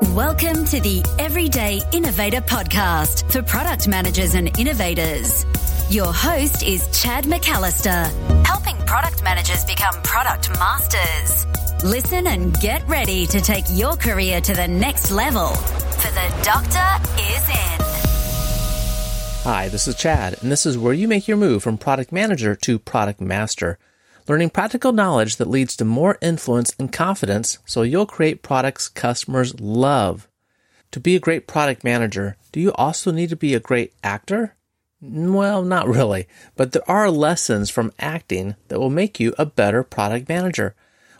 Welcome to the Everyday Innovator Podcast for product managers and innovators. Your host is Chad McAllister, helping product managers become product masters. Listen and get ready to take your career to the next level, for the doctor is in. Hi, this is Chad, and this is where you make your move from product manager to product master learning practical knowledge that leads to more influence and confidence so you'll create products customers love. To be a great product manager, do you also need to be a great actor? Well, not really, but there are lessons from acting that will make you a better product manager.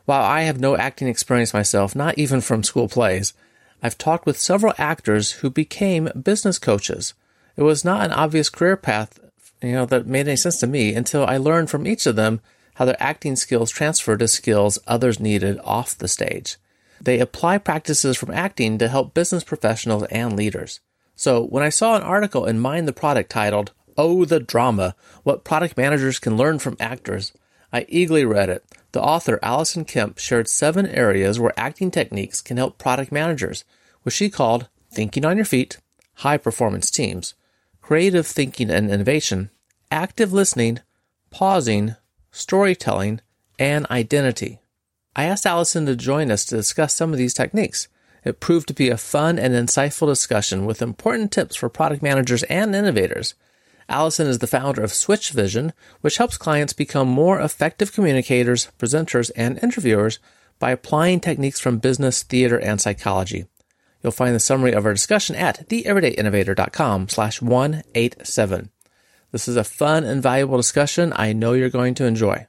While I have no acting experience myself, not even from school plays, I've talked with several actors who became business coaches. It was not an obvious career path, you know, that made any sense to me until I learned from each of them how their acting skills transfer to skills others needed off the stage. They apply practices from acting to help business professionals and leaders. So when I saw an article in Mind the Product titled, Oh, the Drama, What Product Managers Can Learn from Actors, I eagerly read it. The author, Alison Kemp, shared seven areas where acting techniques can help product managers, which she called thinking on your feet, high performance teams, creative thinking and innovation, active listening, pausing, storytelling, and identity. I asked Alison to join us to discuss some of these techniques. It proved to be a fun and insightful discussion with important tips for product managers and innovators. Alison is the founder of Switchvision, which helps clients become more effective communicators, presenters, and interviewers by applying techniques from business, theater, and psychology. You'll find the summary of our discussion at theeverydayinnovator.com slash 187. This is a fun and valuable discussion I know you're going to enjoy.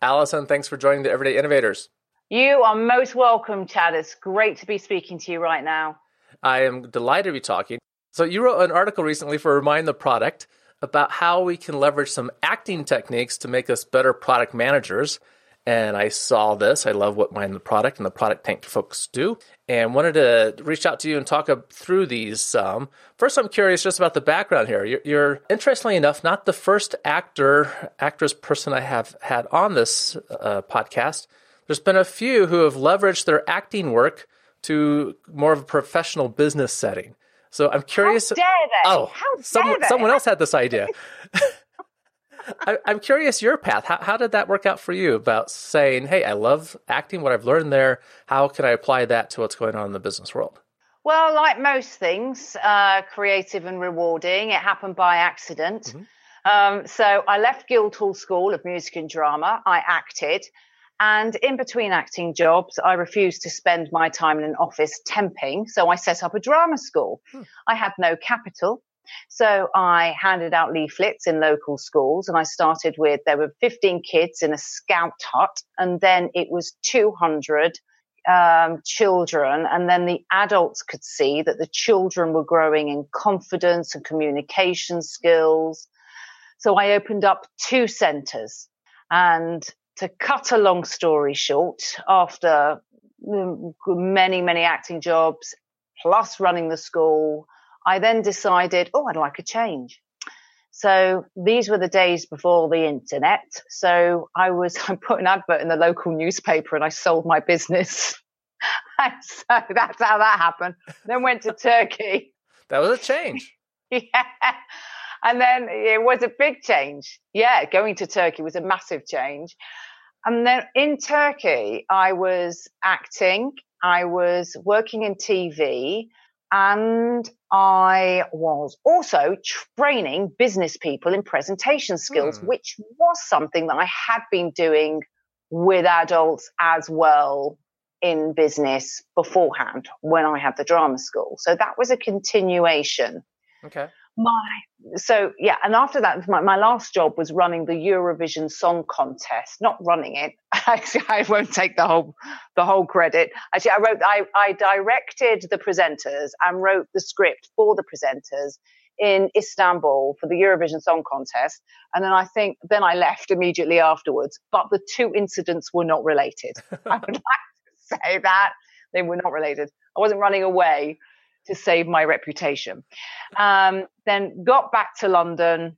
Alison, thanks for joining the Everyday Innovators. You are most welcome, Chad. It's great to be speaking to you right now. I am delighted to be talking. So, you wrote an article recently for Remind the Product about how we can leverage some acting techniques to make us better product managers and I saw this. I love what Mind the Product and the ProductTank folks do, and wanted to reach out to you and talk through these. Um, first, I'm curious just about the background here. You're, you're, interestingly enough not the first actor, actress person I have had on this uh, podcast. There's been a few who have leveraged their acting work to more of a professional business setting. So I'm curious. How dare they? Oh, How dare someone, they? someone else had this idea. I, am curious your path. How, how did that work out for you about saying, hey, I love acting, what I've learned there. How can I apply that to what's going on in the business world? Well, like most things, uh, creative and rewarding, it happened by accident. Mm-hmm. Um, so I left Guildhall School of Music and Drama. I acted. And in between acting jobs, I refused to spend my time in an office temping. So I set up a drama school. Hmm. I had no capital. So I handed out leaflets in local schools and I started with, there were 15 kids in a scout hut and then it was 200 um, children, and then the adults could see that the children were growing in confidence and communication skills. So I opened up two centers. And to cut a long story short, after mm, many, many acting jobs, plus running the school, I then decided, oh, I'd like a change. So these were the days before the internet. So I was, I put an advert in the local newspaper and I sold my business. so that's how that happened. Then went to Turkey. That was a change. yeah. And then it was a big change. Yeah. Going to Turkey was a massive change. And then in Turkey, I was acting. I was working in TV and I was also training business people in presentation skills, hmm. which was something that I had been doing with adults as well in business beforehand when I had the drama school. So that was a continuation. Okay my. So yeah and after that my, my last job was running the eurovision song contest not running it. Actually i won't take the whole the whole credit. Actually i wrote i i directed the presenters and wrote the script for the presenters in istanbul for the eurovision song contest. And then i think then i left immediately afterwards. But the two incidents were not related. I would like to say that they were not related. I wasn't running away to save my reputation. Um, then got back to London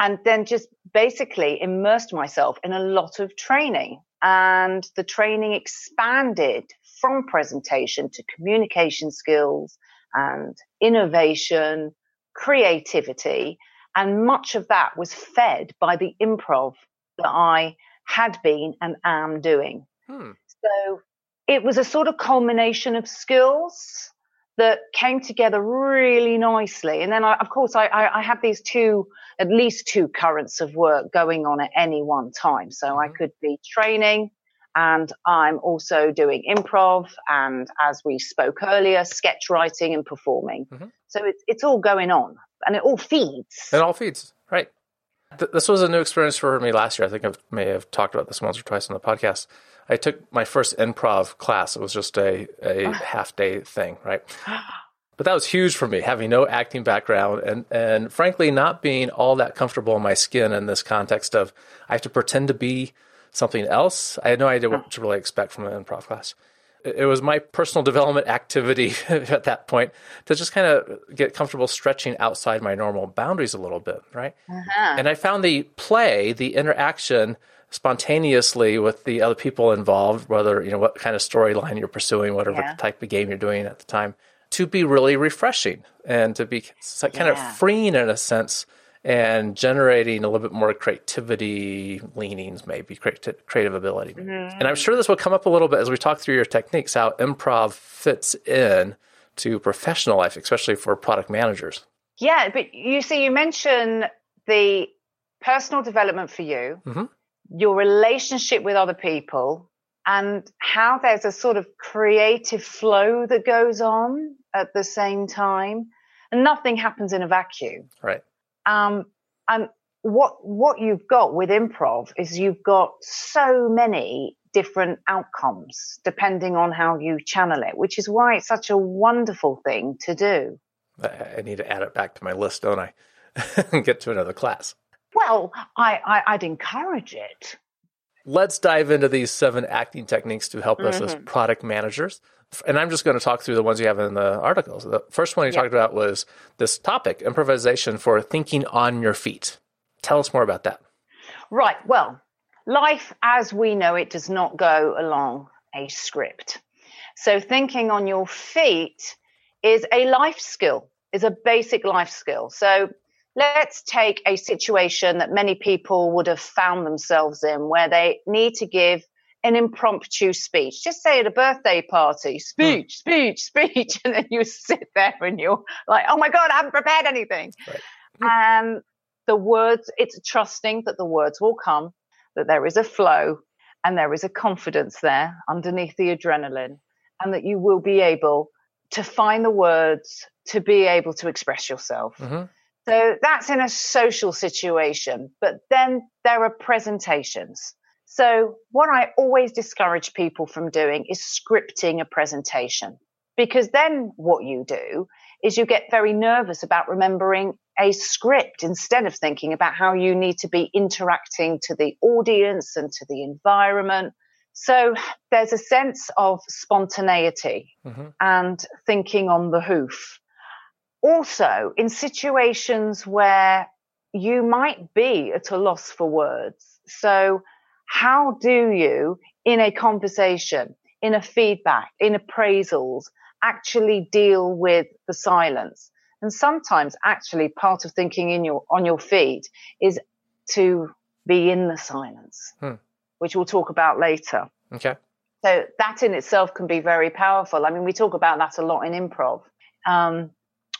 and then just basically immersed myself in a lot of training. And the training expanded from presentation to communication skills and innovation, creativity. And much of that was fed by the improv that I had been and am doing. Hmm. So it was a sort of culmination of skills that came together really nicely. And then, I, of course, I, I, I, had these two, at least two currents of work going on at any one time. So mm-hmm. I could be training and I'm also doing improv and, as we spoke earlier, sketch writing and performing. Mm-hmm. So it's, it's all going on and it all feeds. It all feeds, right. Th- this was a new experience for me last year. I think I may have talked about this once or twice on the podcast. I took my first improv class. It was just a, a half day thing, right? But that was huge for me, having no acting background and, and frankly, not being all that comfortable in my skin in this context of I have to pretend to be something else. I had no idea what to really expect from an improv class. It was my personal development activity at that point to just kind of get comfortable stretching outside my normal boundaries a little bit, right? Uh-huh. And I found the play, the interaction, spontaneously with the other people involved, whether you know what kind of storyline you're pursuing, whatever yeah. type of game you're doing at the time, to be really refreshing and to be kind yeah. of freeing in a sense and generating a little bit more creativity leanings, maybe creative ability. Mm-hmm. And I'm sure this will come up a little bit as we talk through your techniques, how improv fits in to professional life, especially for product managers. Yeah, but you see, you mentioned the personal development for you. Mm-hmm your relationship with other people and how there's a sort of creative flow that goes on at the same time and nothing happens in a vacuum right um, and what what you've got with improv is you've got so many different outcomes depending on how you channel it which is why it's such a wonderful thing to do i need to add it back to my list don't i get to another class well, I, I, I'd encourage it. Let's dive into these seven acting techniques to help mm-hmm. us as mm-hmm. product managers. And I'm just going to talk through the ones you have in the articles. The first one you yeah. talked about was this topic improvisation for thinking on your feet. Tell us more about that. Right. Well, life as we know it does not go along a script. So, thinking on your feet is a life skill, is a basic life skill. So, let's take a situation that many people would have found themselves in where they need to give an impromptu speech. Just say at a birthday party, speech, mm. speech, speech. And then you sit there and you're like, oh my God, I haven't prepared anything. Right. And the words, it's trusting that the words will come, that there is a flow and there is a confidence there underneath the adrenaline, and that you will be able to find the words to be able to express yourself. Mm-hmm. So that's in a social situation, but then there are presentations. So what I always discourage people from doing is scripting a presentation because then what you do is you get very nervous about remembering a script instead of thinking about how you need to be interacting to the audience and to the environment. So there's a sense of spontaneity mm-hmm. and thinking on the hoof also in situations where you might be at a loss for words. So how do you in a conversation, in a feedback, in appraisals, actually deal with the silence? And sometimes actually part of thinking in your, on your feet is to be in the silence, hmm. which we'll talk about later. Okay. So that in itself can be very powerful. I mean, we talk about that a lot in improv. Um,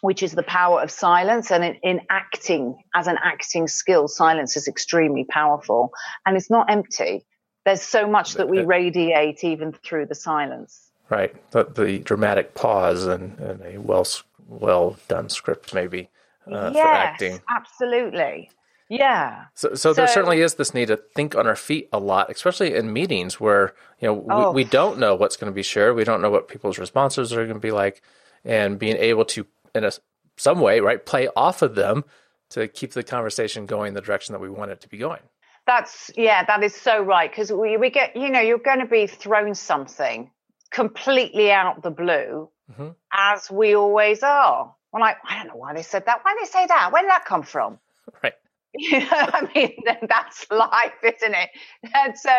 which is the power of silence. And in, in, acting, as an acting skill, silence is extremely powerful and it's not empty. There's so much that we radiate even through the silence. Right. The, the dramatic pause and, and, a well, well done script, maybe, uh, yes, for acting. Absolutely. Yeah. So, so, there certainly is this need to think on our feet a lot, especially in meetings where you know oh. we, we don't know what's going to be shared, we don't know what people's responses are going to be like, and being able to in a some way, right, play off of them to keep the conversation going the direction that we want it to be going. That's yeah, that is so right because we we get you know you're going to be thrown something completely out the blue mm-hmm. as we always are. I'm like, I don't know why they said that. Why did they say that? Where did that come from? Right. You know, I mean, that's life, isn't it? And so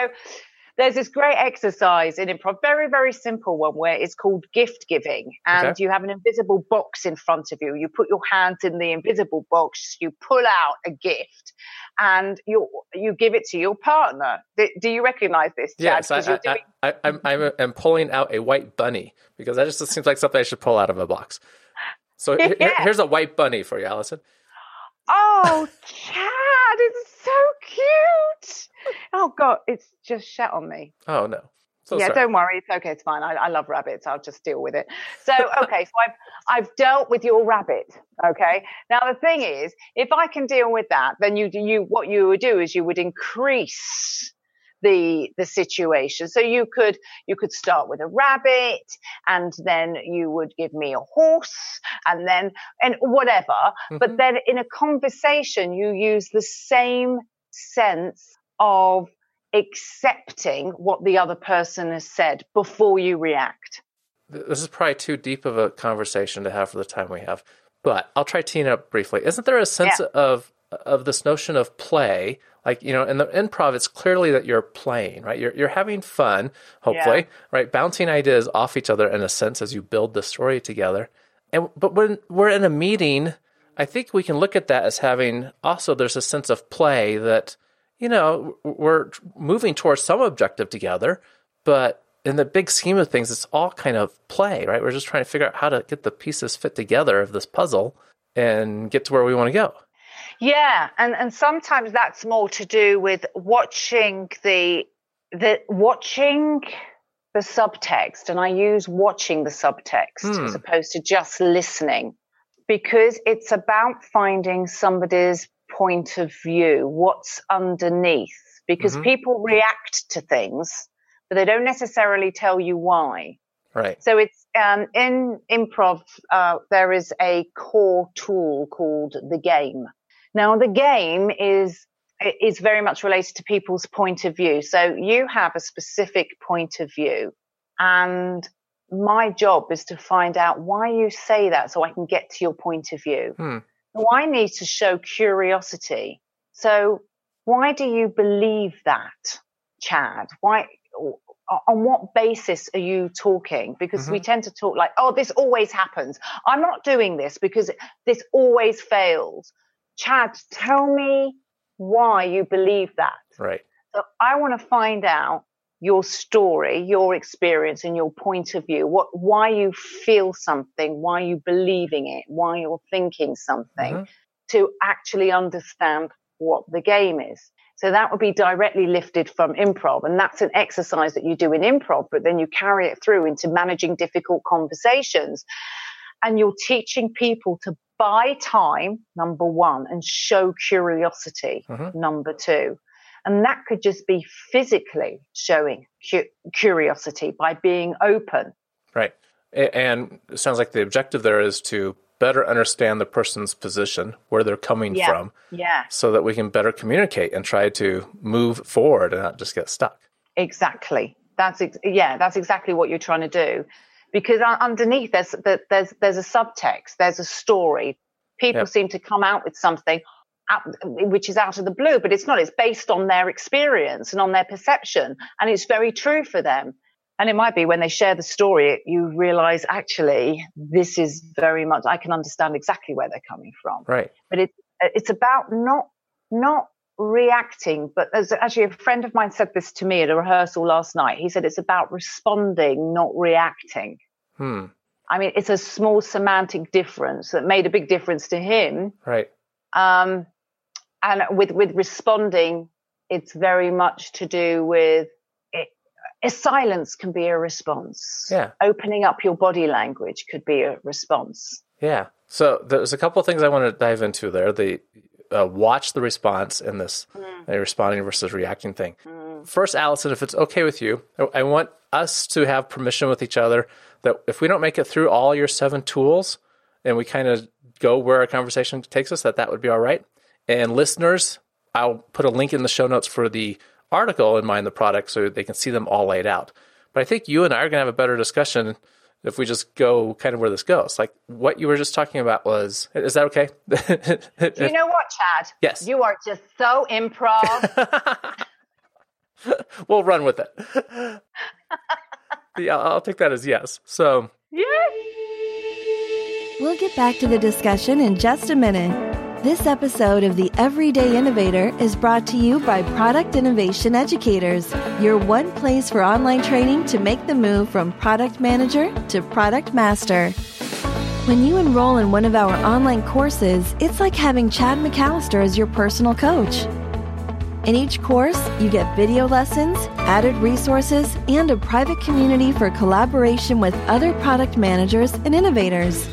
there's this great exercise in improv, very, very simple one where it's called gift giving. And Okay. you have an invisible box in front of you. You put your hands in the invisible box, you pull out a gift, and you you give it to your partner. Do, you recognize this, Chad? Yes, I, 'Cause you're I, doing- I, I'm, I'm, I'm pulling out a white bunny because that just seems like something I should pull out of a box. So here- here's a white bunny for you, Alison. Oh, Chad, it's so cute. Oh God, it's just shat on me. Oh no, so yeah, sorry. don't worry, it's okay, it's fine. I, I love rabbits. I'll just deal with it. So, okay, so I've I've dealt with your rabbit. Okay. Now the thing is, if I can deal with that, then you you what you would do is you would increase the the situation. So you could you could start with a rabbit, and then you would give me a horse, and then and whatever. But Mhm. then in a conversation, you use the same sense of accepting what the other person has said before you react. This is probably too deep of a conversation to have for the time we have, but I'll try teeing up briefly. Isn't there a sense of of this notion of play? Like you know, in the improv, it's clearly that you're playing, right? You're you're having fun, hopefully, right? Bouncing ideas off each other in a sense as you build the story together. And but when we're in a meeting, I think we can look at that as having also there's a sense of play that you know we're moving towards some objective together, but in the big scheme of things, it's all kind of play, right? We're just trying to figure out how to get the pieces fit together of this puzzle and get to where we want to go. Yeah, and and sometimes that's more to do with watching the the watching the subtext, and I use watching the subtext Hmm. as opposed to just listening, because it's about finding somebody's point of view, what's underneath, because Mhm. people react to things, but they don't necessarily tell you why. Right. So it's um, in improv. Uh, there is a core tool called the game. Now the game is is very much related to people's point of view. So you have a specific point of view, and my job is to find out why you say that, so I can get to your point of view. Hmm. I need to show curiosity. So why do you believe that, Chad? Why? on what basis are you talking? Because we tend to talk like, oh, this always happens. I'm not doing this because this always fails. Chad, tell me why you believe that. Right. So I want to find out your story, your experience, and your point of view. What, why you feel something, why you believing it, why you're thinking something, Mhm. to actually understand what the game is. So that would be directly lifted from improv. And that's an exercise that you do in improv, but then you carry it through into managing difficult conversations. And you're teaching people to buy time, number one, and show curiosity, Mhm. number two. And that could just be physically showing cu- curiosity by being open. Right. And it sounds like the objective there is to better understand the person's position, where they're coming Yeah. from, Yeah, so that we can better communicate and try to move forward and not just get stuck. exactly. That's ex- yeah, that's exactly what you're trying to do. Because underneath there's there's there's a subtext, there's a story. People Yep. seem to come out with something out, which is out of the blue, but it's not. It's based on their experience and on their perception, and it's very true for them. And it might be when they share the story, you realize actually this is very much. I can understand exactly where they're coming from Right. but it, it's about not not reacting but there's actually a friend of mine said this to me at a rehearsal last night he said it's about responding not reacting Hmm. i mean it's a small semantic difference that made a big difference to him Right. um, and with with responding it's very much to do with it, a silence can be a response Yeah. opening up your body language could be a response Yeah. So there's a couple of things I want to dive into there. The uh, watch the response in this uh, responding versus reacting thing. First, Alison, if it's okay with you, I- I want us to have permission with each other that if we don't make it through all your seven tools and we kind of go where our conversation takes us, that that would be all right. And listeners, I'll put a link in the show notes for the article in Mind the Product so they can see them all laid out. But I think you and I are going to have a better discussion if we just go kind of where this goes. Like what you were just talking about was, is that okay? Do you know what, Chad? Yes. You are just so improv. we'll run with it. yeah, I'll take that as yes. So, yeah. We'll get back to the discussion in just a minute. This episode of The Everyday Innovator is brought to you by Product Innovation Educators, your one place for online training to make the move from product manager to product master. When you enroll in one of our online courses, it's like having Chad McAllister as your personal coach. In each course, you get video lessons, added resources, and a private community for collaboration with other product managers and innovators.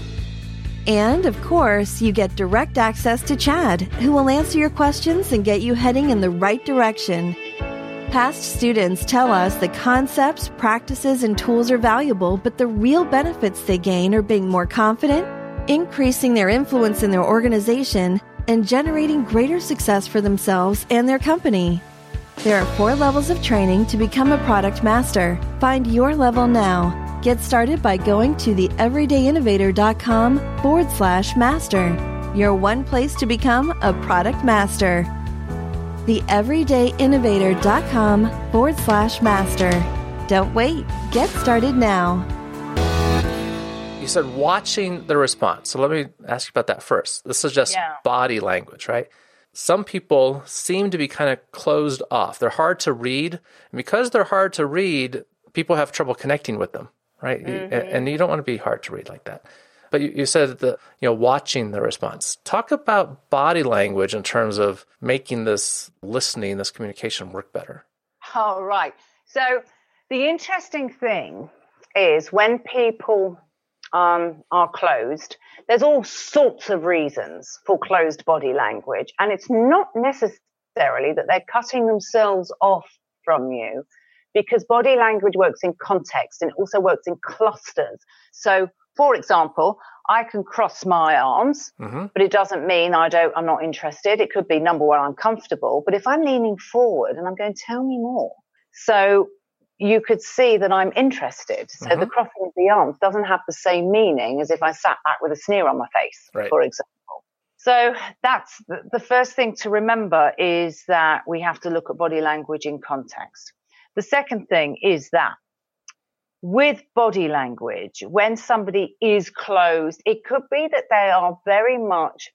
And of course, you get direct access to Chad, who will answer your questions and get you heading in the right direction. Past students tell us the concepts, practices, and tools are valuable, but the real benefits they gain are being more confident, increasing their influence in their organization, and generating greater success for themselves and their company. There are four levels of training to become a product master. Find your level now Get started by going to the theeverydayinnovator.com forward slash master, your one place to become a product master. The Theeverydayinnovator.com forward slash master. Don't wait, get started now. You said watching the response. So let me ask you about that first. This is just yeah. body language, right? Some people seem to be kind of closed off. They're hard to read. And because they're hard to read, people have trouble connecting with them right? Mm-hmm. And you don't want to be hard to read like that. But you, you said the you know watching the response. Talk about body language in terms of making this listening, this communication work better. All right. So the interesting thing is when people um, are closed, there's all sorts of reasons for closed body language, and it's not necessarily that they're cutting themselves off from you because body language works in context and it also works in clusters. So, for example, I can cross my arms, mm-hmm. but it doesn't mean I don't, I'm not interested. It could be number one, I'm comfortable. But if I'm leaning forward and I'm going, tell me more. So you could see that I'm interested. So mm-hmm. the crossing of the arms doesn't have the same meaning as if I sat back with a sneer on my face, right. for example. So that's the first thing to remember is that we have to look at body language in context. The second thing is that with body language, when somebody is closed, it could be that they are very much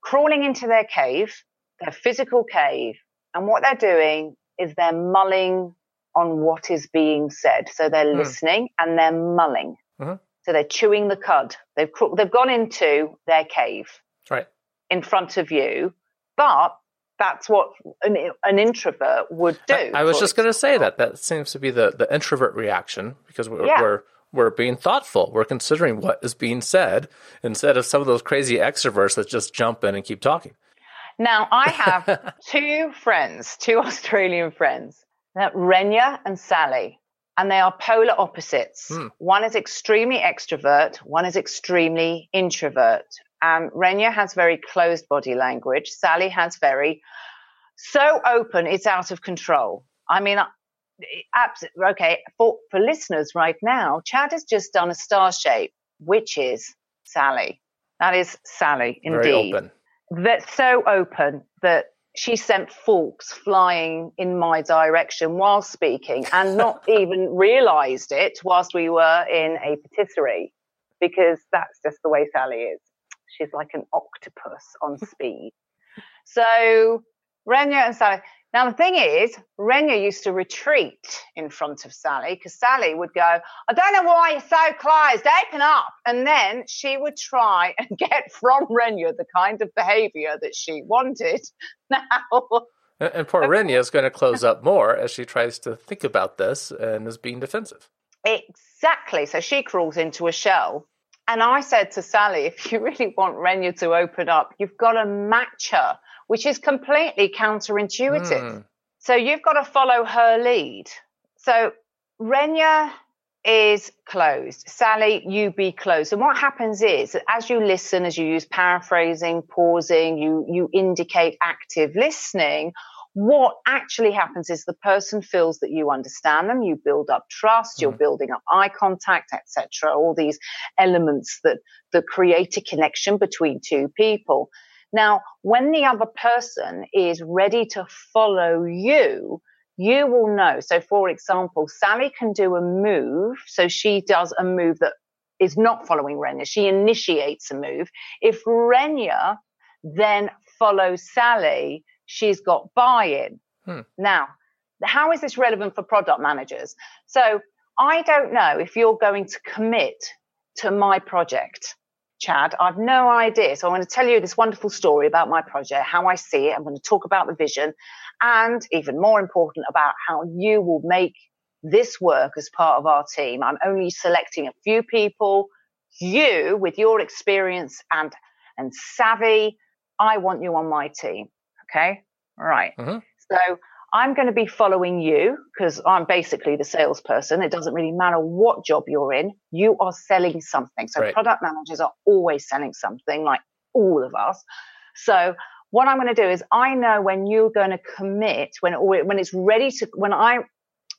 crawling into their cave, their physical cave, and what they're doing is they're mulling on what is being said. So they're mm. listening and they're mulling. Mm-hmm. So they're chewing the cud. They've they've gone into their cave, right, in front of you, but that's what an, an introvert would do. I, I was just going to say that that seems to be the, the introvert reaction because we're, yeah. we're we're being thoughtful. We're considering what is being said instead of some of those crazy extroverts that just jump in and keep talking. Now, I have two friends, two Australian friends, Renya and Sally, and they are polar opposites. Hmm. One is extremely extrovert, one is extremely introvert. Um, Renya has very closed body language. Sally has very so open, it's out of control. I mean. Okay, for, for listeners right now, Chad has just done a star shape, which is Sally. That is Sally, indeed. Very open. That's so open that she sent forks flying in my direction while speaking and not even realized it whilst we were in a patisserie because that's just the way Sally is. She's like an octopus on speed. So Renya and Sally. Now the thing is, Renya used to retreat in front of Sally because Sally would go, I don't know why you're so closed, open up. And then she would try and get from Renya the kind of behavior that she wanted. Now, and poor Renya is going to close up more as she tries to think about this and is being defensive. Exactly. So she crawls into a shell and I said to Sally, if you really want Renya to open up, you've got to match her, which is completely counterintuitive. Mm. So you've got to follow her lead. So Renya is closed. Sally, you be closed. And what happens is that as you listen, as you use paraphrasing, pausing, you, you indicate active listening, what actually happens is the person feels that you understand them you build up trust you're mm. building up eye contact etc all these elements that that create a connection between two people now when the other person is ready to follow you you will know. So, for example, Sally can do a move. So she does a move that is not following Renya. She initiates a move. If Renya then follows Sally, she's got buy-in. Hmm. Now, how is this relevant for product managers? So I don't know if you're going to commit to my project, Chad. I've no idea. So I'm going to tell you this wonderful story about my project, how I see it. I'm going to talk about the vision and even more important about how you will make this work as part of our team. I'm only selecting a few people. You, with your experience and, and savvy, I want you on my team. Okay. Right. mm-hmm. So I'm going to be following you because I'm basically the salesperson. It doesn't really matter what job you're in. You are selling something. So right. product managers are always selling something like all of us. So what I'm going to do is I know when you're going to commit, when, when it's ready to, when I'm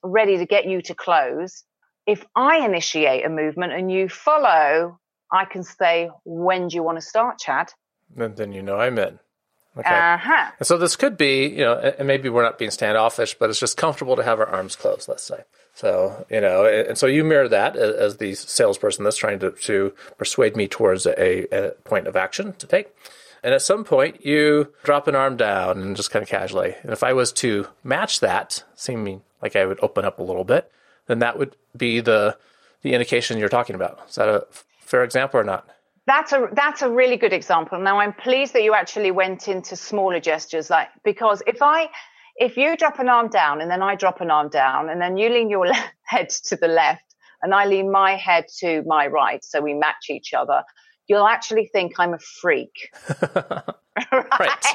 ready to get you to close, if I initiate a movement and you follow, I can say, when do you want to start, Chad? And then you know I'm in. Okay. Uh-huh. And so this could be, you know, and maybe we're not being standoffish, but it's just comfortable to have our arms closed, let's say. So, you know, and so you mirror that as the salesperson that's trying to, to persuade me towards a, a point of action to take. And at some point, you drop an arm down and just kind of casually. And if I was to match that, seeming like I would open up a little bit, then that would be the the indication you're talking about. Is that a fair example or not? That's a that's a really good example. Now I'm pleased that you actually went into smaller gestures, like because if I if you drop an arm down and then I drop an arm down and then you lean your head to the left and I lean my head to my right, so we match each other, you'll actually think I'm a freak. right. right.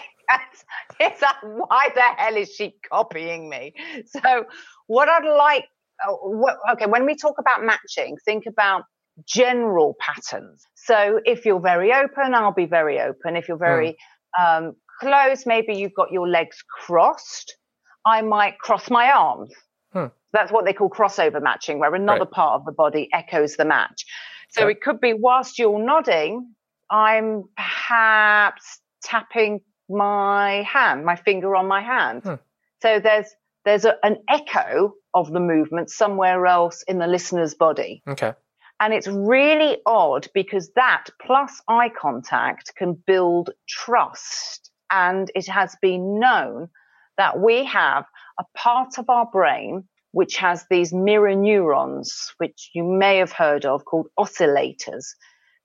It's like, why the hell is she copying me? So what I'd like, uh, okay, when we talk about matching, think about general patterns. So if you're very open, I'll be very open. If you're very mm. um, closed, maybe you've got your legs crossed. I might cross my arms. Hmm. That's what they call crossover matching, where another right. part of the body echoes the match. So okay. it could be whilst you're nodding, I'm perhaps tapping my hand, my finger on my hand. Hmm. So there's there's a, an echo of the movement somewhere else in the listener's body. Okay. And it's really odd because that plus eye contact can build trust. And it has been known that we have a part of our brain which has these mirror neurons, which you may have heard of called oscillators.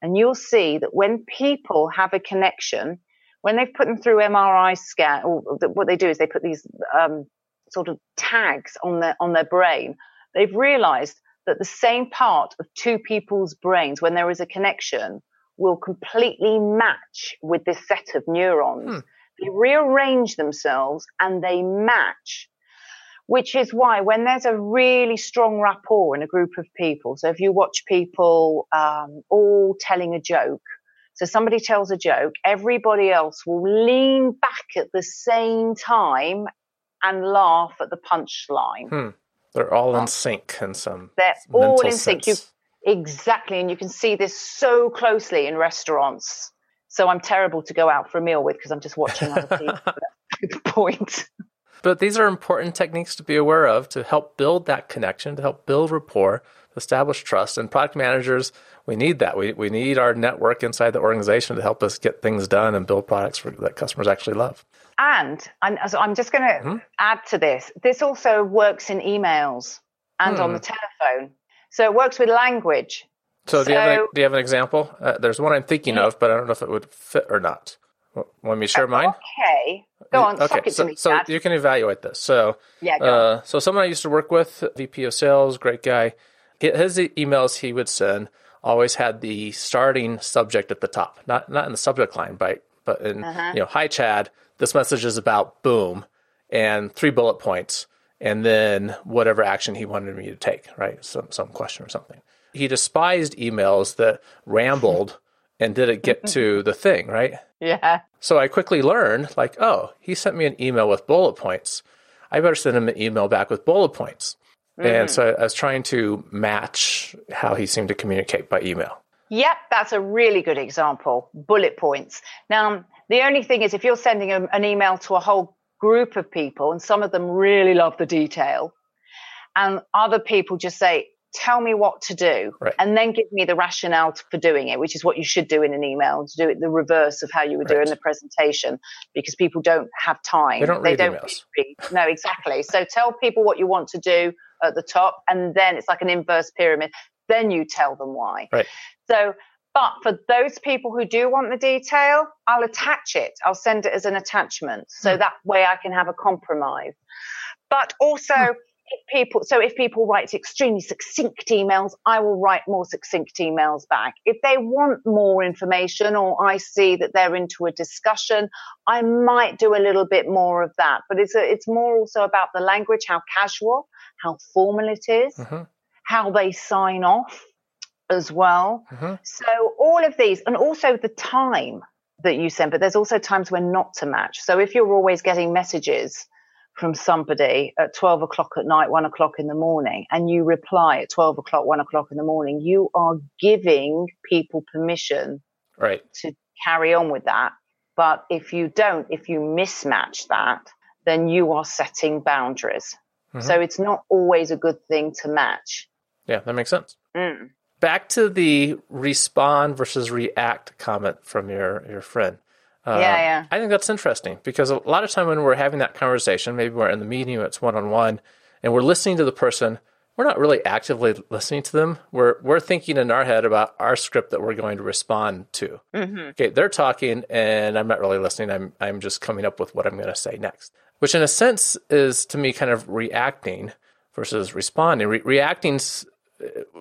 And you'll see that when people have a connection, when they've put them through MRI scan, or what they do is they put these um, sort of tags on their on their brain. They've realised that the same part of two people's brains, when there is a connection, will completely match with this set of neurons. Hmm. They rearrange themselves and they match, which is why when there's a really strong rapport in a group of people, so if you watch people um, all telling a joke, so somebody tells a joke, everybody else will lean back at the same time and laugh at the punchline. Hmm. They're all in oh. sync in some. They're all in sync. You, exactly, and you can see this so closely in restaurants. So I'm terrible to go out for a meal with because I'm just watching other people. Good point. But these are important techniques to be aware of to help build that connection, to help build rapport, establish trust. And product managers, we need that. We, we need our network inside the organization to help us get things done and build products for, that customers actually love. And I'm, so I'm just going to mm-hmm. add to this. This also works in emails and hmm. on the telephone. So it works with language. So, so do, you have an, do you have an example? Uh, there's one I'm thinking yeah. of, but I don't know if it would fit or not. Want me to share mine? Okay. Go on. Okay. So, me, so you can evaluate this. So, yeah, uh, so someone I used to work with, VP of sales, great guy. His emails he would send always had the starting subject at the top, not not in the subject line, but but in uh-huh. you know, hi Chad, this message is about boom, and three bullet points, and then whatever action he wanted me to take, right? Some some question or something. He despised emails that rambled and didn't get to the thing, right? Yeah. So I quickly learned, like, oh, he sent me an email with bullet points. I better send him an email back with bullet points. Mm. And so I was trying to match how he seemed to communicate by email. Yep, that's a really good example. Bullet points. Now, the only thing is, if you're sending a, an email to a whole group of people, and some of them really love the detail, and other people just say, tell me what to do right. and then give me the rationale for doing it which is what you should do in an email to do it the reverse of how you would right. do in the presentation because people don't have time. They don't, they read, don't read. no exactly. So tell people what you want to do at the top and then it's like an inverse pyramid. Then you tell them why. Right. So but for those people who do want the detail i'll attach it. I'll send it as an attachment so hmm. that way i can have a compromise. But also hmm people, so if people write extremely succinct emails, I will write more succinct emails back. If they want more information or I see that they're into a discussion, I might do a little bit more of that. But it's a, it's more also about the language, how casual, how formal it is, mm-hmm. how they sign off as well. Mm-hmm. So all of these, and also the time that you send, but there's also times when not to match. So if you're always getting messages from somebody at 12 o'clock at night, one o'clock in the morning, and you reply at 12 o'clock, one o'clock in the morning, you are giving people permission right. to carry on with that. But if you don't, if you mismatch that, then you are setting boundaries. Mm-hmm. So it's not always a good thing to match. Yeah, that makes sense. Mm. Back to the respond versus react comment from your, your friend. Uh, yeah, yeah. I think that's interesting because a lot of time when we're having that conversation, maybe we're in the meeting, it's one on one, and we're listening to the person, we're not really actively listening to them. We're we're thinking in our head about our script that we're going to respond to. Mm-hmm. Okay, they're talking, and I'm not really listening. I'm I'm just coming up with what I'm going to say next, which in a sense is to me kind of reacting versus responding. Re- reacting,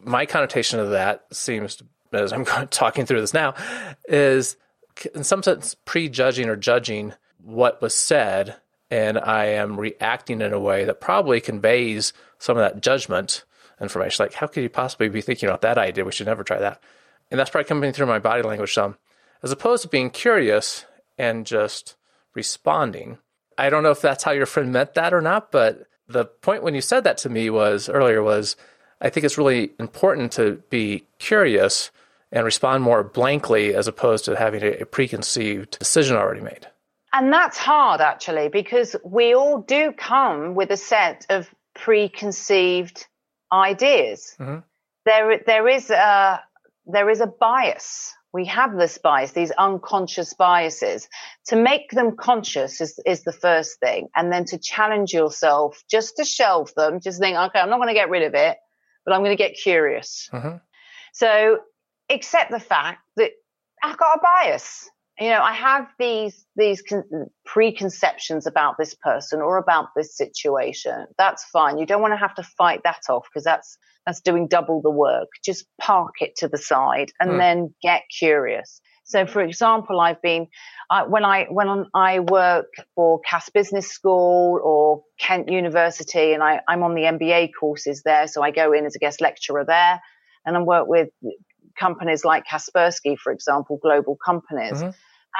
my connotation of that seems, to, as I'm talking through this now, is in some sense prejudging or judging what was said and I am reacting in a way that probably conveys some of that judgment information. Like, how could you possibly be thinking about that idea? We should never try that. And that's probably coming through my body language some, as opposed to being curious and just responding. I don't know if that's how your friend meant that or not, but the point when you said that to me was earlier was I think it's really important to be curious and respond more blankly as opposed to having a, preconceived decision already made. And that's hard actually, because we all do come with a set of preconceived ideas. Mm-hmm. There, there is a, there is a bias. We have this bias, these unconscious biases. To make them conscious is, is the first thing. And then to challenge yourself just to shelve them, just think, okay, I'm not going to get rid of it, but I'm going to get curious. Mm-hmm. So accept the fact that I've got a bias. You know, I have these these con- preconceptions about this person or about this situation. That's fine. You don't want to have to fight that off because that's that's doing double the work. Just park it to the side and mm. then get curious. So, for example, I've been uh, when I when I work for Cass Business School or Kent University, and I, I'm on the MBA courses there. So I go in as a guest lecturer there, and I work with companies like Kaspersky, for example, global companies. Mm-hmm.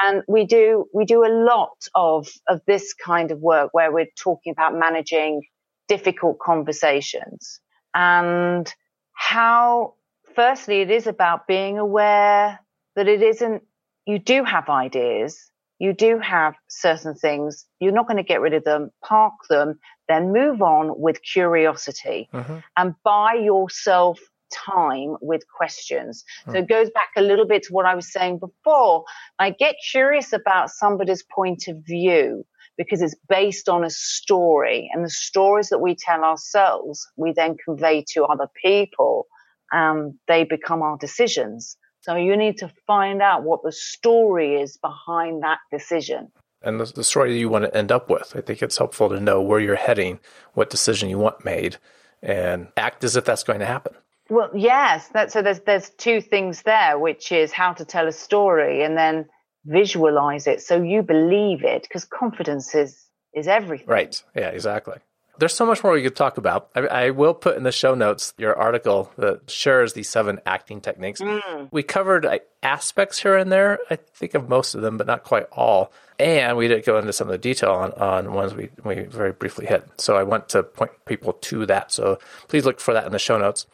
And we do, we do a lot of, of this kind of work where we're talking about managing difficult conversations and how firstly it is about being aware that it isn't, you do have ideas. You do have certain things. You're not going to get rid of them, park them, then move on with curiosity mm-hmm. and buy yourself time with questions. So hmm. it goes back a little bit to what I was saying before. I get curious about somebody's point of view because it's based on a story and the stories that we tell ourselves, we then convey to other people and they become our decisions. So you need to find out what the story is behind that decision. And the, the story you want to end up with. I think it's helpful to know where you're heading, what decision you want made, and act as if that's going to happen. Well, yes. That, so there's there's two things there, which is how to tell a story and then visualize it so you believe it, because confidence is is everything. Right. Yeah. Exactly. There's so much more we could talk about. I, I, will put in the show notes your article that shares the seven acting techniques. Mm. We covered uh, aspects here and there. I think of most of them, but not quite all. And we did go into some of the detail on, on ones we, we very briefly hit. So I want to point people to that. So please look for that in the show notes.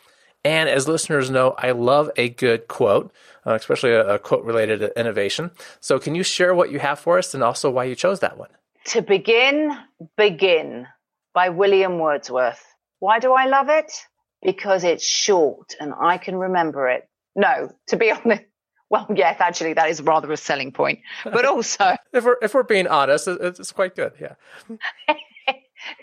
And as listeners know, I love a good quote, uh, especially a, a, quote related to innovation. So, can you share what you have for us and also why you chose that one? To begin, begin by William Wordsworth. Why do I love it? Because it's short and I can remember it. No, to be honest, well, yes, actually, that is rather a selling point. But also, if we're if we're being honest, it's quite good. Yeah.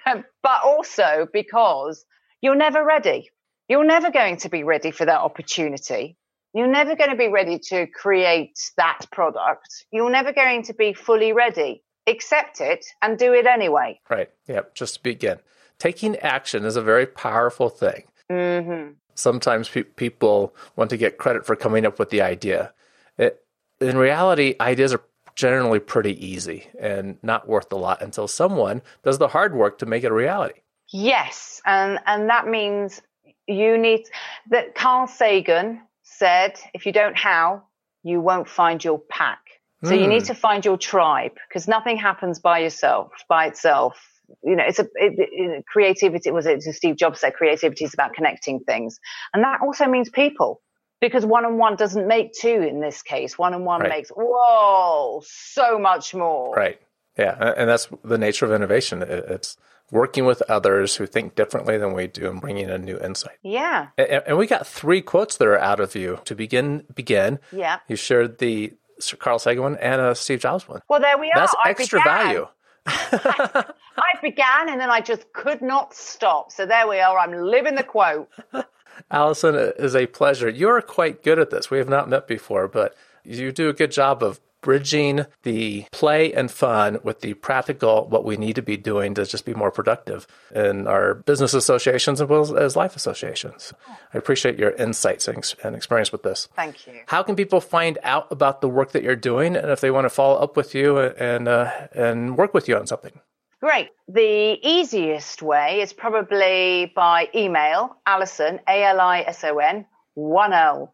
but also because you're never ready. You're never going to be ready for that opportunity. You're never going to be ready to create that product. You're never going to be fully ready. Accept it and do it anyway. Right. Yep. Just begin. Taking action is a very powerful thing. Mm-hmm. Sometimes pe- people want to get credit for coming up with the idea. It, in reality, ideas are generally pretty easy and not worth a lot until someone does the hard work to make it a reality. Yes, and and that means you need that Carl Sagan said if you don't how, you won't find your pack. So mm. you need hmm. to find your tribe because nothing happens by yourself, by itself. You know, it's a it, it, creativity. Was it Steve Jobs said creativity is about connecting things, and that also means people because one on one doesn't make two in this case. One on one makes whoa so much more. Right. Yeah, and that's the nature of innovation. It's working with others who think differently than we do and bringing a new insight. Yeah. And, and we got three quotes that are out of you to begin. Begin. Yeah. You shared the Carl Sagan one and a Steve Jobs one. Well, there we are. That's extra value. I, I began and then I just could not stop. So there we are. I'm living the quote. Alison, it is a pleasure. You're quite good at this. We have not met before, but you do a good job of bridging the play and fun with the practical, what we need to be doing to just be more productive in our business associations as well as life associations. I appreciate your insights and experience with this. Thank you. How can people find out about the work that you're doing and if they want to follow up with you and, uh, and work with you on something? Great. The easiest way is probably by email, Alison, A L I S O N, 1L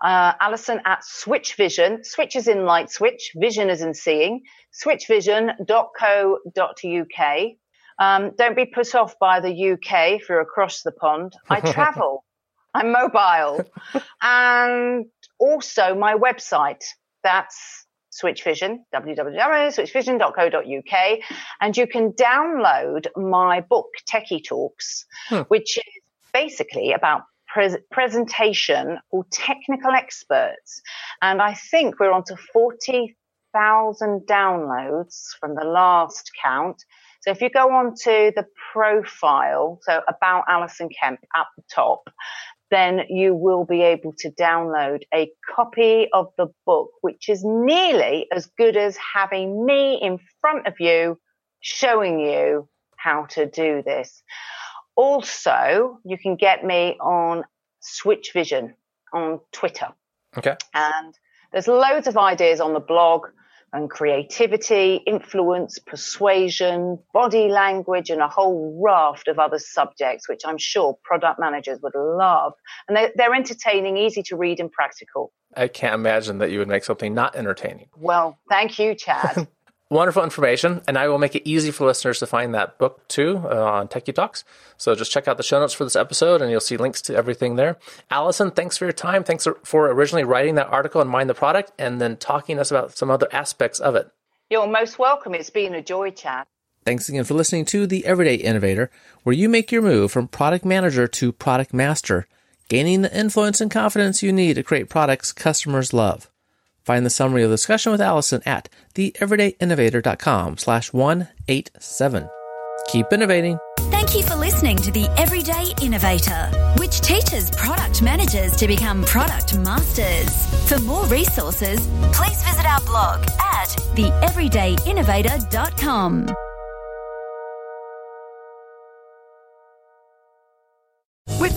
uh, Alison at Switchvision. Switch is in light switch, vision is in seeing. Switchvision.co.uk. Um, don't be put off by the UK if you're across the pond. I travel. I'm mobile. and also my website. That's Switchvision, www.switchvision.co.uk. And you can download my book, Techie Talks, hmm. which is basically about presentation for technical experts. And I think we're on to 40,000 downloads from the last count. So if you go on to the profile, so about Alison Kemp at the top, then you will be able to download a copy of the book, which is nearly as good as having me in front of you showing you how to do this. Also, you can get me on Switchvision on Twitter. Okay. And there's loads of ideas on the blog and creativity, influence, persuasion, body language, and a whole raft of other subjects, which I'm sure product managers would love. And they're, they're entertaining, easy to read, and practical. I can't imagine that you would make something not entertaining. Well, thank you, Chad. wonderful information, and I will make it easy for listeners to find that book too uh, on Techie Talks. So just check out the show notes for this episode, and you'll see links to everything there. Alison, thanks for your time. Thanks for originally writing that article and mind the product, and then talking to us about some other aspects of it. You're most welcome. It's been a joy, Chad. Thanks again for listening to The Everyday Innovator, where you make your move from product manager to product master, gaining the influence and confidence you need to create products customers love. Find the summary of the discussion with Alison at theeverydayinnovator.com slash 187. Keep innovating. Thank you for listening to The Everyday Innovator, which teaches product managers to become product masters. For more resources, please visit our blog at theeverydayinnovator.com.